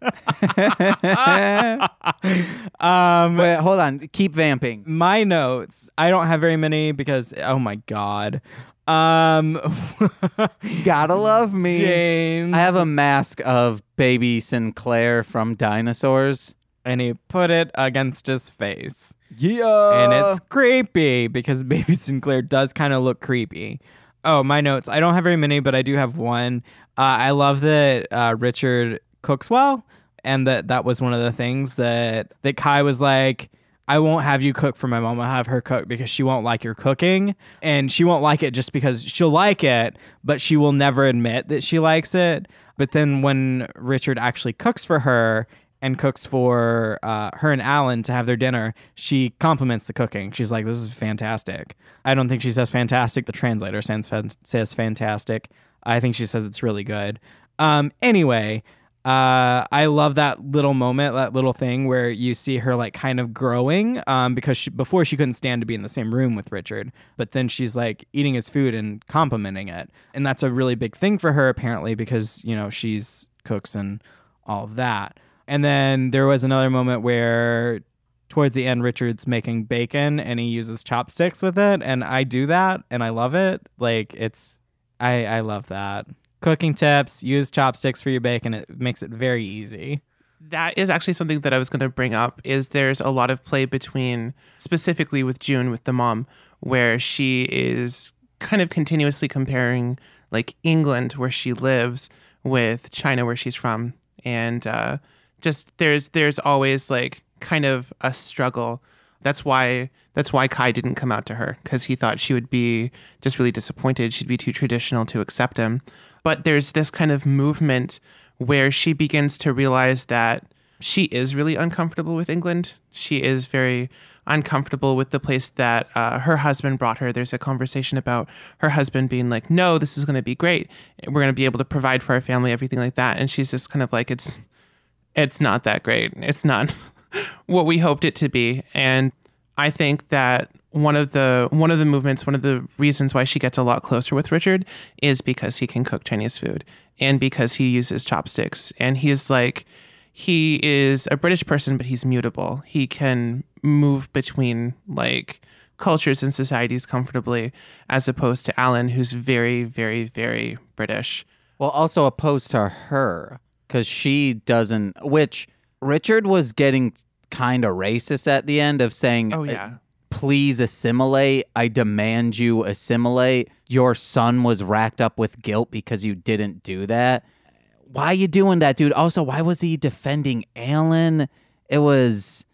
um, Wait, hold on. Keep vamping. my notes. I don't have very many because oh my god. Um, Gotta love me. James. I have a mask of baby Sinclair from Dinosaurs. and he put it against his face. Yeah. and it's creepy because Baby Sinclair does kind of look creepy. Oh, my notes. I don't have very many, but I do have one. Uh, I love that uh, Richard cooks well, and that that was one of the things that that Kai was like. I won't have you cook for my mom. I'll have her cook because she won't like your cooking. And she won't like it just because she'll like it, but she will never admit that she likes it. But then when Richard actually cooks for her and cooks for uh, her and Alan to have their dinner, she compliments the cooking. She's like, "This is fantastic." I don't think she says fantastic. The translator says says fantastic. I think she says it's really good. Um, anyway, uh, I love that little moment, that little thing where you see her like kind of growing. Um, because she, before she couldn't stand to be in the same room with Richard, but then she's like eating his food and complimenting it, and that's a really big thing for her apparently because you know she's cooks and all that. And then there was another moment where towards the end Richard's making bacon and he uses chopsticks with it and I do that and I love it. Like it's I I love that. Cooking tips, use chopsticks for your bacon. It makes it very easy. that is actually something that I was going to bring up is there's a lot of play between specifically with Junn with the mom where she is kind of continuously comparing like England where she lives with China where she's from and uh, just there's there's always like kind of a struggle that's why that's why Kai didn't come out to her because he thought she would be just really disappointed she'd be too traditional to accept him but there's this kind of movement where she begins to realize that she is really uncomfortable with England. She is very uncomfortable with the place that uh, her husband brought her. There's a conversation about her husband being like, "No, this is going to be great. We're going to be able to provide for our family, everything like that." And she's just kind of like, "It's, it's not that great. It's not <laughs> what we hoped it to be." And I think that one of the one of the movements, one of the reasons why she gets a lot closer with Richard is because he can cook Chinese food and because he uses chopsticks. And he's like he is a British person, but he's mutable. He can move between like cultures and societies comfortably, as opposed to Alan, who's very, very, very British. Well, also opposed to her because she doesn't. Which Richard was getting kind of racist at the end of saying, Oh uh, yeah. please assimilate. I demand you assimilate. Your son was racked up with guilt because you didn't do that. Why you doing that, dude? Also, why was he defending Alan? It was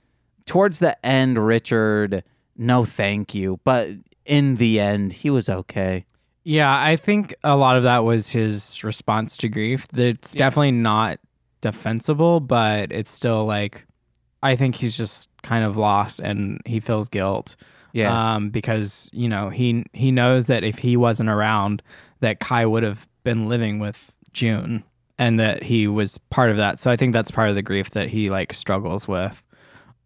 towards the end, Richard. No, thank you. But in the end, he was okay. Yeah, I think a lot of that was his response to grief. It's definitely not defensible, but it's still like I think he's just kind of lost and he feels guilt. Yeah. Um, because, you know, he he knows that if he wasn't around, that Kai would have been living with Junn and that he was part of that. So I think that's part of the grief that he like struggles with.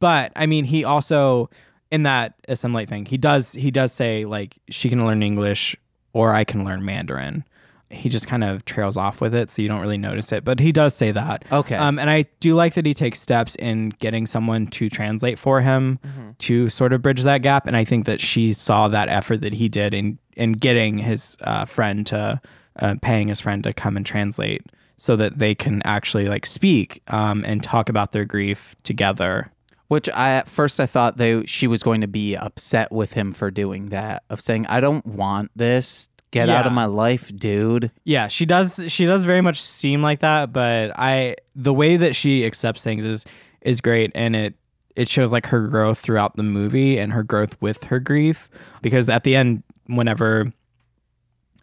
But I mean, he also in that assimilate thing, he does he does say like she can learn English or I can learn Mandarin. He just kind of trails off with it, so you don't really notice it. But he does say that. Okay. Um, and I do like that he takes steps in getting someone to translate for him to sort of bridge that gap. And I think that she saw that effort that he did in in getting his uh, friend to uh, paying his friend to come and translate so that they can actually like speak um, and talk about their grief together. Which I at first I thought they she was going to be upset with him for doing that of saying I don't want this get out of my life dude Yeah, she does. She does very much seem like that, but I the way that she accepts things is is great, and it it shows like her growth throughout the movie and her growth with her grief. Because at the end, whenever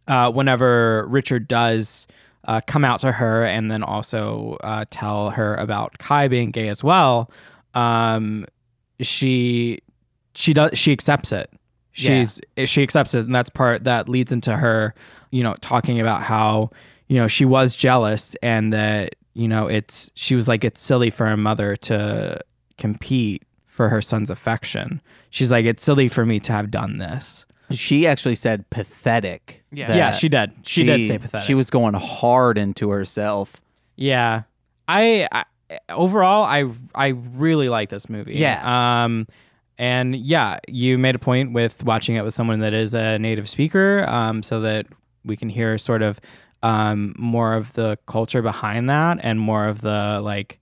uh, whenever Richard does uh, come out to her and then also uh, tell her about Kai being gay as well, um, she she does she accepts it. Yeah. She's she accepts it, and that's part that leads into her, you know, talking about how you know she was jealous and that you know, it's she was like, it's silly for a mother to compete for her son's affection. She's like, it's silly for me to have done this. She actually said pathetic. Yeah. yeah, she did. She, did say pathetic. She was going hard into herself. Yeah, I, I overall, I I really like this movie. Yeah. Um, and yeah, you made a point with watching it with someone that is a native speaker, um, so that we can hear sort of um more of the culture behind that and more of the like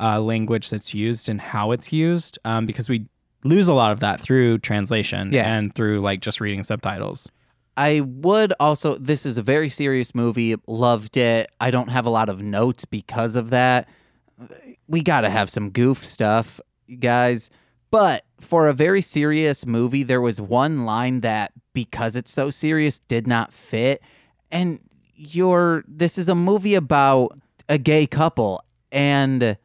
uh, language that's used and how it's used, um, because we lose a lot of that through translation Yeah. and through like just reading subtitles. I would also, this is a very serious movie. Loved it. I don't have a lot of notes because of that. We got to have some goof stuff, guys. But for a very serious movie, there was one line that, because it's so serious, did not fit. And you're, this is a movie about a gay couple. And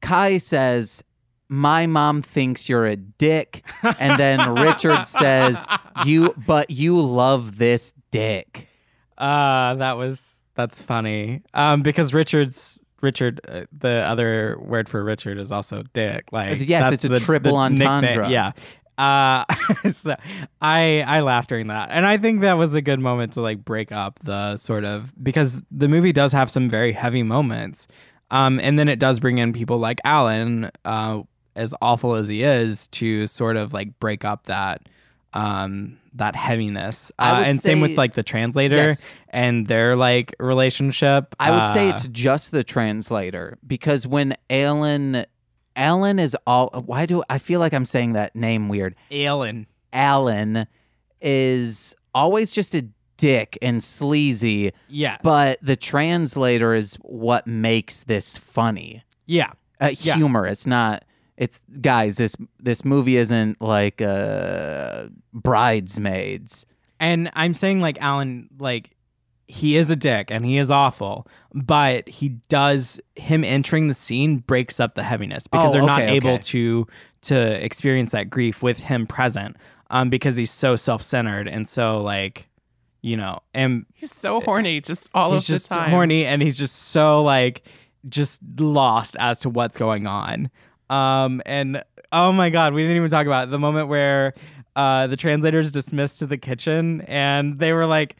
Kai says, my mom thinks you're a dick. And then <laughs> Richard says, you, but you love this dick. Uh, that was that's funny. Um, because Richard's Richard, uh, the other word for Richard is also Dick. Like, Yes, it's a the- triple the nickname. entendre. Yeah. Uh, <laughs> so I I laughed during that, and I think that was a good moment to like break up the sort of because the movie does have some very heavy moments, um, and then it does bring in people like Alan, uh, as awful as he is, to sort of like break up that um that heaviness uh, and same with like the translator Yes. and their like relationship I would say Uh, it's just the translator because when Alan, Alan is all. Why do I feel like I'm saying that name weird? Alan. Alan is always just a dick and sleazy, yeah but the translator is what makes this funny, yeah. uh, Yeah. humorous. Not it's guys. This this movie isn't like uh, bridesmaids. And I'm saying like Alan like he is a dick and he is awful, but he does him entering the scene breaks up the heaviness because Oh, they're not okay, able okay. to to experience that grief with him present. Um because he's so self-centered and so like you know, and He's so horny just all he's of just the time. horny and he's just so like just lost as to what's going on um and oh my god we didn't even talk about the moment where uh the translators dismissed to the kitchen and they were like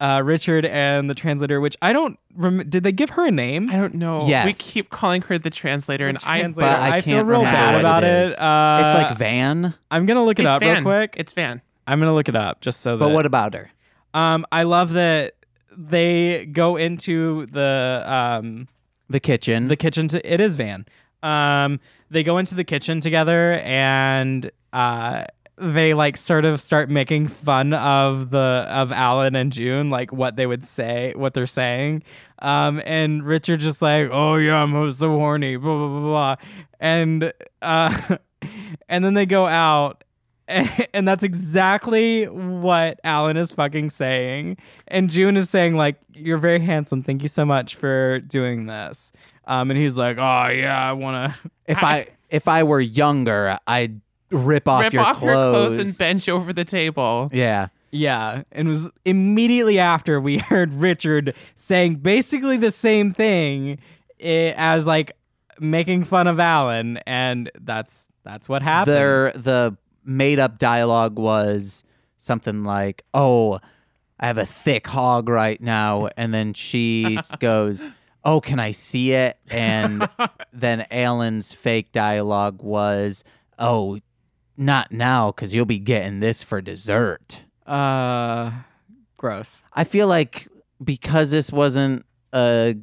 uh richard and the translator which i don't rem- did they give her a name I don't know. We keep calling her the translator, and I translator But I i, feel can't real bad about it it, is. uh It's like Van, i'm gonna look it it's up Van. real quick It's Van. i'm gonna look it up just so that but what about her? um i love that they go into the um The kitchen. the kitchen to it is van um they go into the kitchen together and uh they like sort of start making fun of the of Alan and Junn like what they would say what they're saying um and Richard just like oh yeah I'm so horny blah blah blah blah and uh <laughs> and then they go out <laughs> and that's exactly what Alan is fucking saying. And Junn is saying, like, you're very handsome. Thank you so much for doing this. Um, and he's like, oh yeah, I wanna. If I <laughs> if I were younger, I'd rip off Rip your off clothes. your clothes and bench over the table. Yeah. Yeah, and it was immediately after we <laughs> heard Richard saying basically the same thing eh, as like making fun of Alan, and that's that's what happened. Their the made up dialogue was something like, "Oh, I have a thick hog right now," and then she <laughs> goes, "Oh, can I see it?" And <laughs> then Alan's fake dialogue was, "Oh, not now, because you'll be getting this for dessert." uh, gross. I feel like because this wasn't a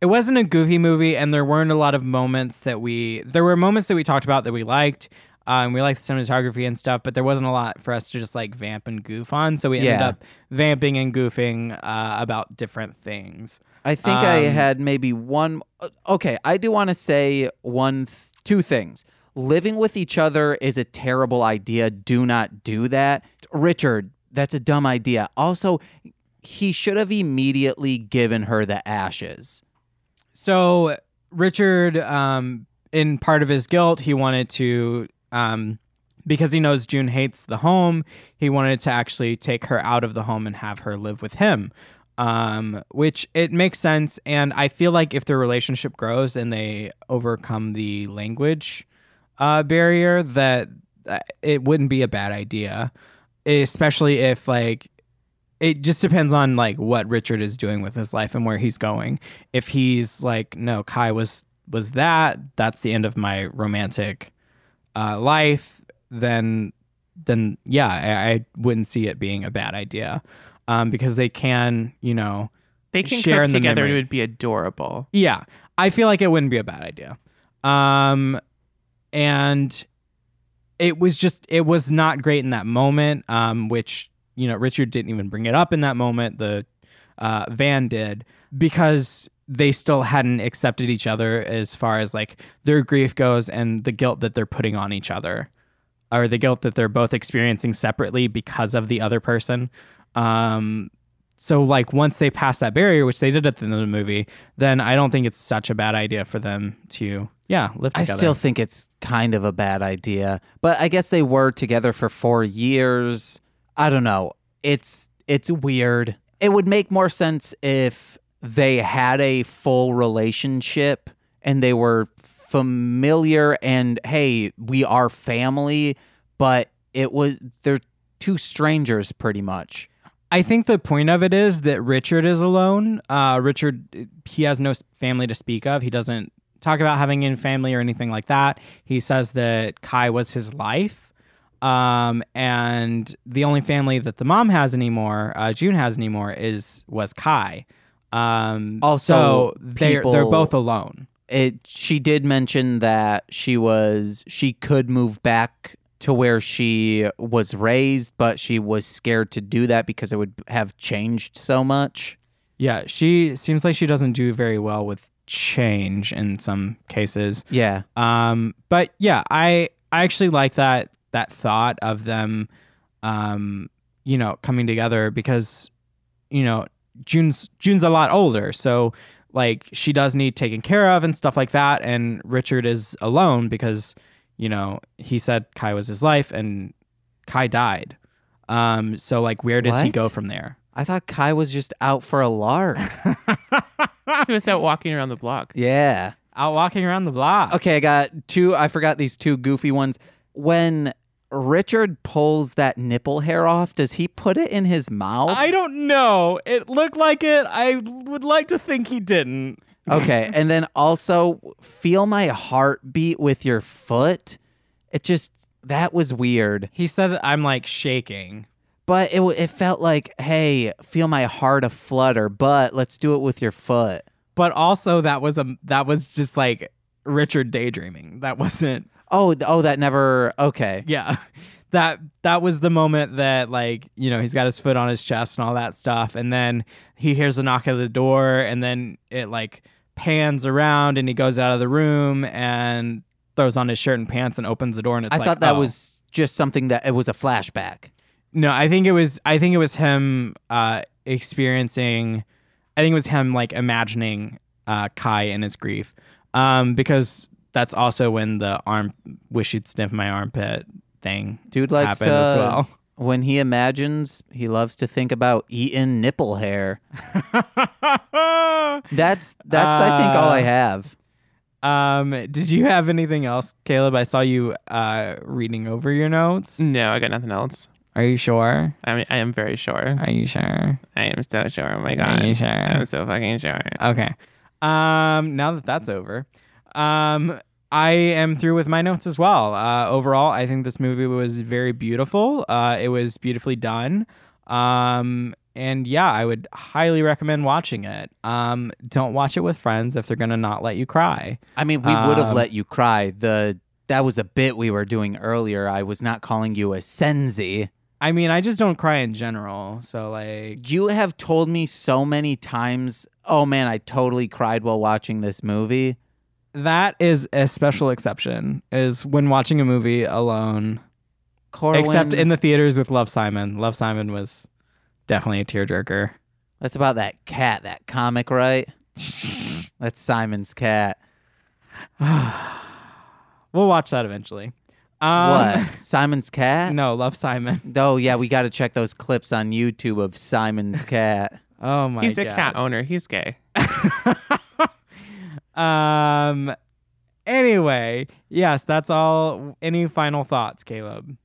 It wasn't a goofy movie, and there weren't a lot of moments that we. There were moments that we talked about that we liked. Um, we liked the cinematography and stuff, but there wasn't a lot for us to just like vamp and goof on. So we ended Yeah. up vamping and goofing uh, about different things. I think I Um, had maybe one. uh, Okay, I do want to say one, th- two things. Living with each other is a terrible idea. Do not do that, Richard. That's a dumb idea. Also, he should have immediately given her the ashes. So Richard, um, in part of his guilt, he wanted to, um, because he knows Junn hates the home, he wanted to actually take her out of the home and have her live with him. Um, which it makes sense. And I feel like if their relationship grows and they overcome the language uh, barrier, that it wouldn't be a bad idea, especially if like it just depends on like what Richard is doing with his life and where he's going. If he's like, no, Kai was was that, that's the end of my romantic uh, life, then then yeah, I, I wouldn't see it being a bad idea. Um, because they can, you know, They can Share cook in the together. It would be adorable. yeah, I feel like it wouldn't be a bad idea. Um, and it was just it was not great in that moment. Um, which you know Richard didn't even bring it up in that moment. The uh, Van did because they still hadn't accepted each other as far as like their grief goes and the guilt that they're putting on each other or the guilt that they're both experiencing separately because of the other person. Um, so like once they pass that barrier, which they did at the end of the movie, then I don't think it's such a bad idea for them to yeah live I still think it's kind of a bad idea, but I guess they were together for four years. I don't know. It's it's weird. It would make more sense if they had a full relationship and they were familiar and hey, we are family, but it was they're two strangers pretty much. I think the point of it is that Richard is alone. Uh, Richard, he has no family to speak of. He doesn't talk about having any family or anything like that. He says that Kai was his life. Um, and the only family that the mom has anymore, uh, Junn has anymore, is was Kai. Um, Also, so they're they're both alone. it she did mention that she was she could move back to where she was raised but she was scared to do that because it would have changed so much. Yeah, she seems like she doesn't do very well with change in some cases. yeah. Um, but yeah, I I actually like that that thought of them, um, you know, coming together because, you know, Junn's Junn's a lot older, so like she does need taken care of and stuff like that, and Richard is alone because, you know, he said Kai was his life and Kai died. Um, so like, where does he go from there? i thought kai was just out for a lark <laughs> he was out walking around the block. yeah Out walking around the block. okay i got two i forgot these two goofy ones when richard pulls that nipple hair off does he put it in his mouth I don't know. It looked like it. I would like to think he didn't. Okay, and then also feel my heart beat with your foot. It just that was weird, He said I'm like shaking. but it it felt like, hey, feel my heart a flutter, but let's do it with your foot. But also that was a that was just like Richard daydreaming. That wasn't Oh, oh, that never. Okay, yeah. <laughs> That that was the moment that like, you know, he's got his foot on his chest and all that stuff and then he hears a knock at the door and then it like pans around and he goes out of the room and throws on his shirt and pants and opens the door and it's I like, thought that oh. was just something that it was a flashback. No, I think it was. I think it was him uh, experiencing. I think it was him like imagining uh, Kai and his grief, um, because that's also when the arm wish you'd sniff my armpit thing Dude likes happened to. as well. When he imagines, he loves to think about eating nipple hair. <laughs> That's that's I think all I Uh, have. um, did you have anything else, Caleb? I saw you uh, reading over your notes. No, I got nothing else. Are you sure? I mean, I am very sure. Are you sure? I am so sure. Oh my god. Are you sure? I'm so fucking sure. Okay. Um, now that that's over, um, I am through with my notes as well. Uh, overall, I think this movie was very beautiful. Uh, it was beautifully done. Um, and yeah, I would highly recommend watching it. Um, don't watch it with friends if they're gonna not let you cry. I mean, we would have um, let you cry. The that was a bit we were doing earlier. I was not calling you a senzi. I mean, I just don't cry in general. So like, You have told me so many times, "Oh man, I totally cried while watching this movie." That is a special exception. Is when watching a movie alone. Corwin, Except in the theaters with Love Simon. Love Simon was definitely a tearjerker. that's about that cat, that comic, right? <sighs> That's Simon's cat. <sighs> We'll watch that eventually. Um, what? Simon's cat? No, Love Simon. <laughs> Oh yeah, we got to check those clips on YouTube of Simon's cat. Oh my He's god. a cat owner. He's gay. <laughs> um. Anyway, yes, that's all. Any final thoughts, Caleb?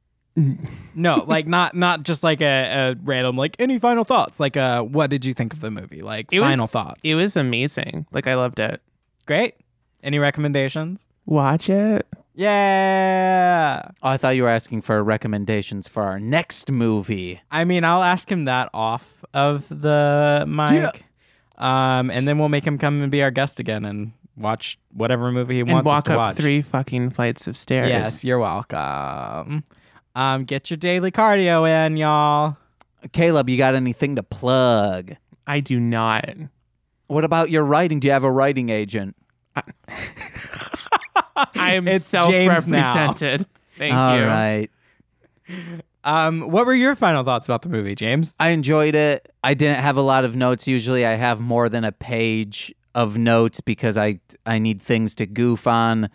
no, <laughs> like not not just like a, a random like any final thoughts. Like uh, what did you think of the movie? Like It was- final thoughts. It was amazing. Like I loved it. Great. Any recommendations? Watch it. Yeah. Oh, I thought you were asking for recommendations for our next movie. I mean, I'll ask him that off of the mic. Um, and then we'll make him come and be our guest again and watch whatever movie he And wants us walk to up watch. three fucking flights of stairs. Yes, you're welcome. Um, get your daily cardio in, y'all. Caleb, you got anything to plug? I do not. What about your writing? Do you have a writing agent? I am It's James now. self-represented. <laughs> Thank All you. right. Um, what were your final thoughts about the movie, James? I enjoyed it. I didn't have a lot of notes. Usually I have more than a page of notes because I I need things to goof on.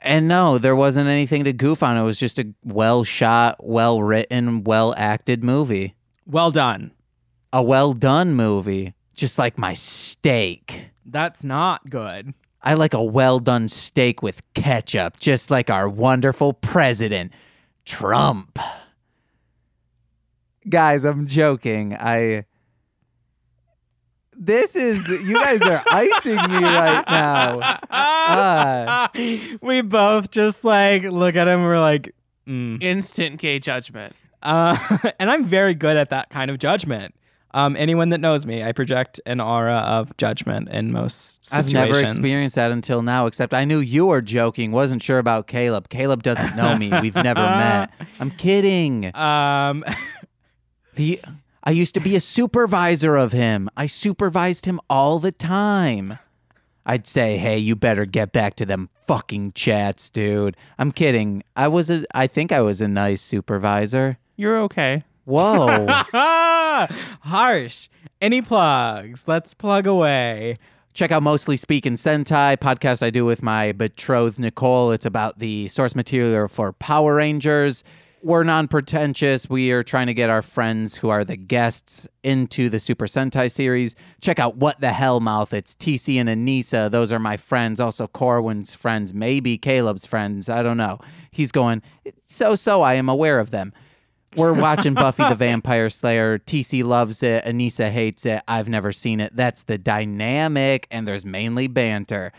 And no, there wasn't anything to goof on. It was just a well shot, well written, well acted movie. Well done. A well done movie. Just like my steak. That's not good. I like a well done steak with ketchup, just like our wonderful president, Trump. Guys, I'm joking. I. This is. You guys are icing me right now. Ah. <laughs> we both just like look at him. We're like, mm. Instant gay judgment. uh, <laughs> and I'm very good at that kind of judgment. Um, anyone that knows me, I project an aura of judgment in most situations. I've never experienced that until now, except I knew you were joking. Wasn't sure about Caleb. Caleb doesn't know me. We've never <laughs> met. I'm kidding. Um, He, I used to be a supervisor of him. I supervised him all the time. I'd say, "Hey, you better get back to them fucking chats, dude." I'm kidding. I was a I think I was a nice supervisor. You're okay. Whoa. <laughs> harsh. Any plugs? Let's plug away. Check out Mostly Speaking Sentai podcast I do with my betrothed Nicole. It's about the source material for Power Rangers. We're non pretentious. We are trying to get our friends who are the guests into the Super Sentai series. Check out What the Hell Mouth. It's TC and Anissa. Those are my friends. Also, Corwin's friends, maybe Caleb's friends. I don't know. He's going, so so. I am aware of them. We're watching Buffy the <laughs> Vampire Slayer. TC loves it. Anissa hates it. I've never seen it. That's the dynamic, and there's mainly banter.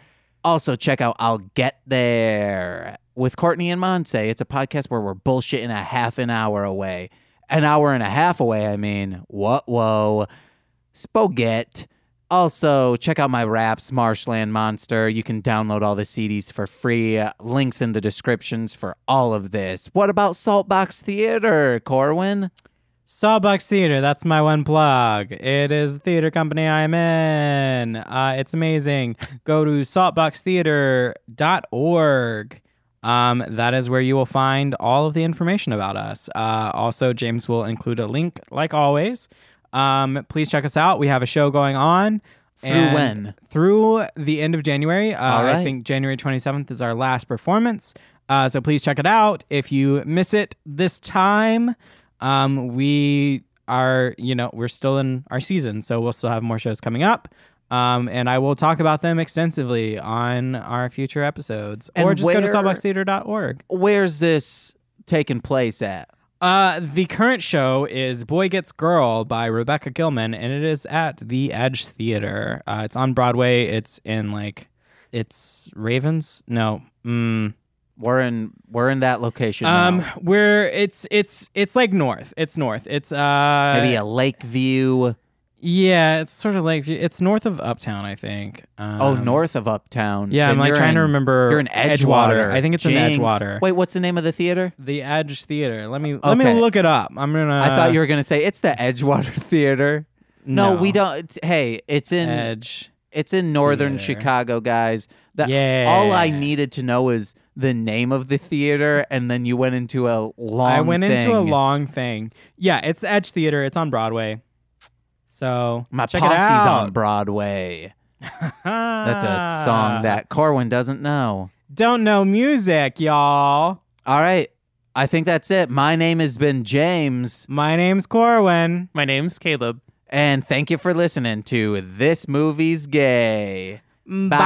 Also, check out I'll Get There with Courtney and Monse. It's a podcast where we're bullshitting a half an hour away. An hour and a half away, I mean. What? Whoa. Spoget. Also, check out my raps, Marshland Monster. You can download all the CDs for free. Links in the descriptions for all of this. What about Saltbox Theater, Corwin? Sawbucks Theater, that's my one plug. It is the theater company I'm in. Uh, it's amazing. Go to saltboxtheater.org. Um, that is where you will find all of the information about us. Uh, also, James will include a link, like always. Um, please check us out. We have a show going on. Through when? Through the end of January. Uh, All I think January 27th is our last performance. Uh, so please check it out. If you miss it this time, um, we are, you know, we're still in our season, so we'll still have more shows coming up. Um, and I will talk about them extensively on our future episodes. or And just go to where- sawboxtheater.org. Where's this taking place at? Uh, the current show is Boy Gets Girl by Rebecca Gilman, and it is at the Edge Theater. Uh, it's on Broadway. It's in like, it's Ravens. No, mm, We're in we're in that location. um, now. where it's it's it's like north. It's north. It's uh maybe a lake view. yeah. It's sort of like it's north of Uptown, I think. Um, oh, north of Uptown. Yeah, I'm like trying to remember. You're in Edgewater. I think it's in Edgewater. Wait, what's the name of the theater? The Edge Theater. Let me let me look it up. I'm gonna. I thought you were gonna say it's the Edgewater <laughs> Theater. No, we don't. Hey, it's in Edge. it's in northern Theater. Chicago, guys. That Yeah. all I needed to know is the name of the theater, and then you went into a long. I went into a thing. long thing. Yeah, it's Edge Theater. It's on Broadway. So My check posse's it out. on Broadway. <laughs> That's a song that Corwin doesn't know. don't know music, y'all. All right. I think that's it. My name has been James, My name's Corwin. My name's Caleb. And thank you for listening to This Movie's Gay. Mm, bye.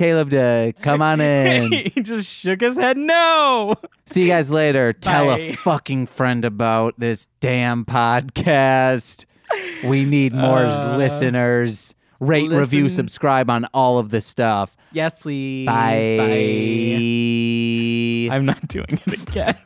Caleb to come on <laughs> in. he just shook his head no. See you guys later. Tell Bye. a fucking friend about this damn podcast. We need more Uh, listeners. Rate, review, subscribe on all of this stuff. Yes, please. Bye. Bye. I'm not doing it again.